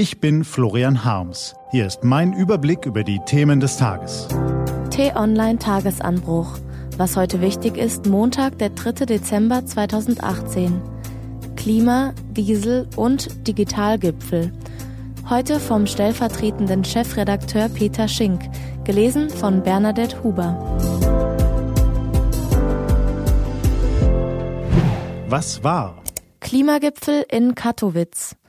Ich bin Florian Harms. Hier ist mein Überblick über die Themen des Tages. T-Online Tagesanbruch. Was heute wichtig ist, Montag, der 3. Dezember 2018. Klima, Diesel und Digitalgipfel. Heute vom stellvertretenden Chefredakteur Peter Schink, gelesen von Bernadette Huber. Was war? Klimagipfel in Katowice.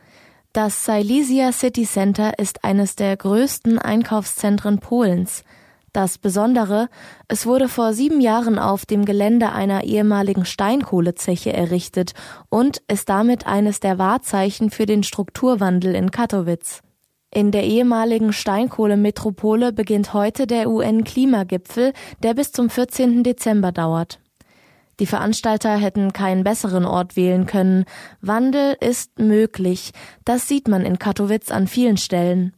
Das Silesia City Center ist eines der größten Einkaufszentren Polens. Das Besondere, es wurde vor sieben Jahren auf dem Gelände einer ehemaligen Steinkohlezeche errichtet und ist damit eines der Wahrzeichen für den Strukturwandel in Katowice. In der ehemaligen Steinkohlemetropole beginnt heute der UN-Klimagipfel, der bis zum 14. Dezember dauert. Die Veranstalter hätten keinen besseren Ort wählen können. Wandel ist möglich. Das sieht man in Katowice an vielen Stellen.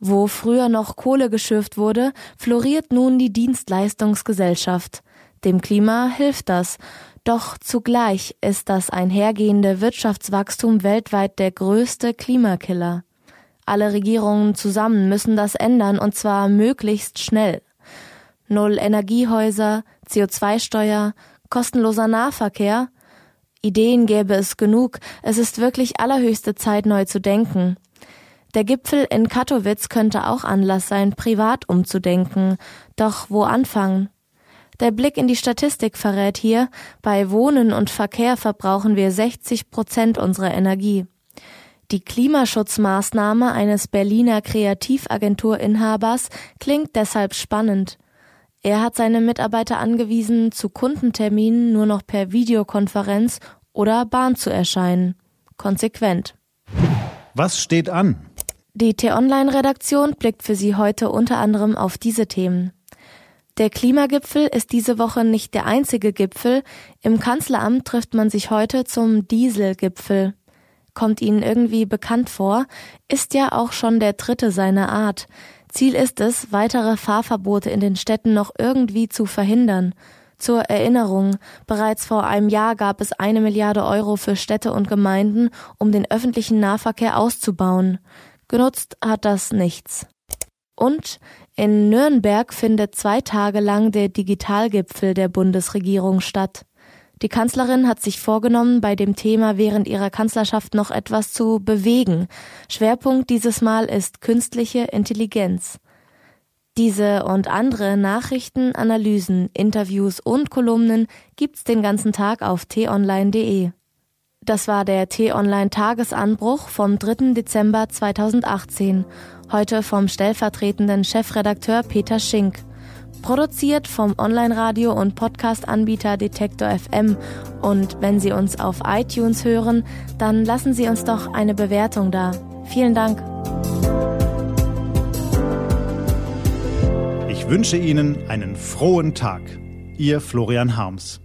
Wo früher noch Kohle geschürft wurde, floriert nun die Dienstleistungsgesellschaft. Dem Klima hilft das. Doch zugleich ist das einhergehende Wirtschaftswachstum weltweit der größte Klimakiller. Alle Regierungen zusammen müssen das ändern und zwar möglichst schnell. Null Energiehäuser, CO2-Steuer, kostenloser Nahverkehr. Ideen gäbe es genug, es ist wirklich allerhöchste Zeit, neu zu denken. Der Gipfel in Katowice könnte auch Anlass sein, privat umzudenken. Doch wo anfangen? Der Blick in die Statistik verrät hier, bei Wohnen und Verkehr verbrauchen wir 60 Prozent unserer Energie. Die Klimaschutzmaßnahme eines Berliner Kreativagenturinhabers klingt deshalb spannend. Er hat seine Mitarbeiter angewiesen, zu Kundenterminen nur noch per Videokonferenz oder Bahn zu erscheinen. Konsequent. Was steht an? Die T-Online-Redaktion blickt für Sie heute unter anderem auf diese Themen. Der Klimagipfel ist diese Woche nicht der einzige Gipfel. Im Kanzleramt trifft man sich heute zum Dieselgipfel. Kommt Ihnen irgendwie bekannt vor? Ist ja auch schon der dritte seiner Art. Ziel ist es, weitere Fahrverbote in den Städten noch irgendwie zu verhindern. Zur Erinnerung, bereits vor einem Jahr gab es eine Milliarde Euro für Städte und Gemeinden, um den öffentlichen Nahverkehr auszubauen. Genutzt hat das nichts. Und in Nürnberg findet zwei Tage lang der Digitalgipfel der Bundesregierung statt. Die Kanzlerin hat sich vorgenommen, bei dem Thema während ihrer Kanzlerschaft noch etwas zu bewegen. Schwerpunkt dieses Mal ist künstliche Intelligenz. Diese und andere Nachrichten, Analysen, Interviews und Kolumnen gibt's den ganzen Tag auf t-online.de. Das war der T-Online Tagesanbruch vom 3. Dezember 2018. Heute vom stellvertretenden Chefredakteur Peter Schink. Produziert vom Online-Radio- und Podcast-Anbieter Detektor FM. Und wenn Sie uns auf iTunes hören, dann lassen Sie uns doch eine Bewertung da. Vielen Dank. Ich wünsche Ihnen einen frohen Tag. Ihr Florian Harms.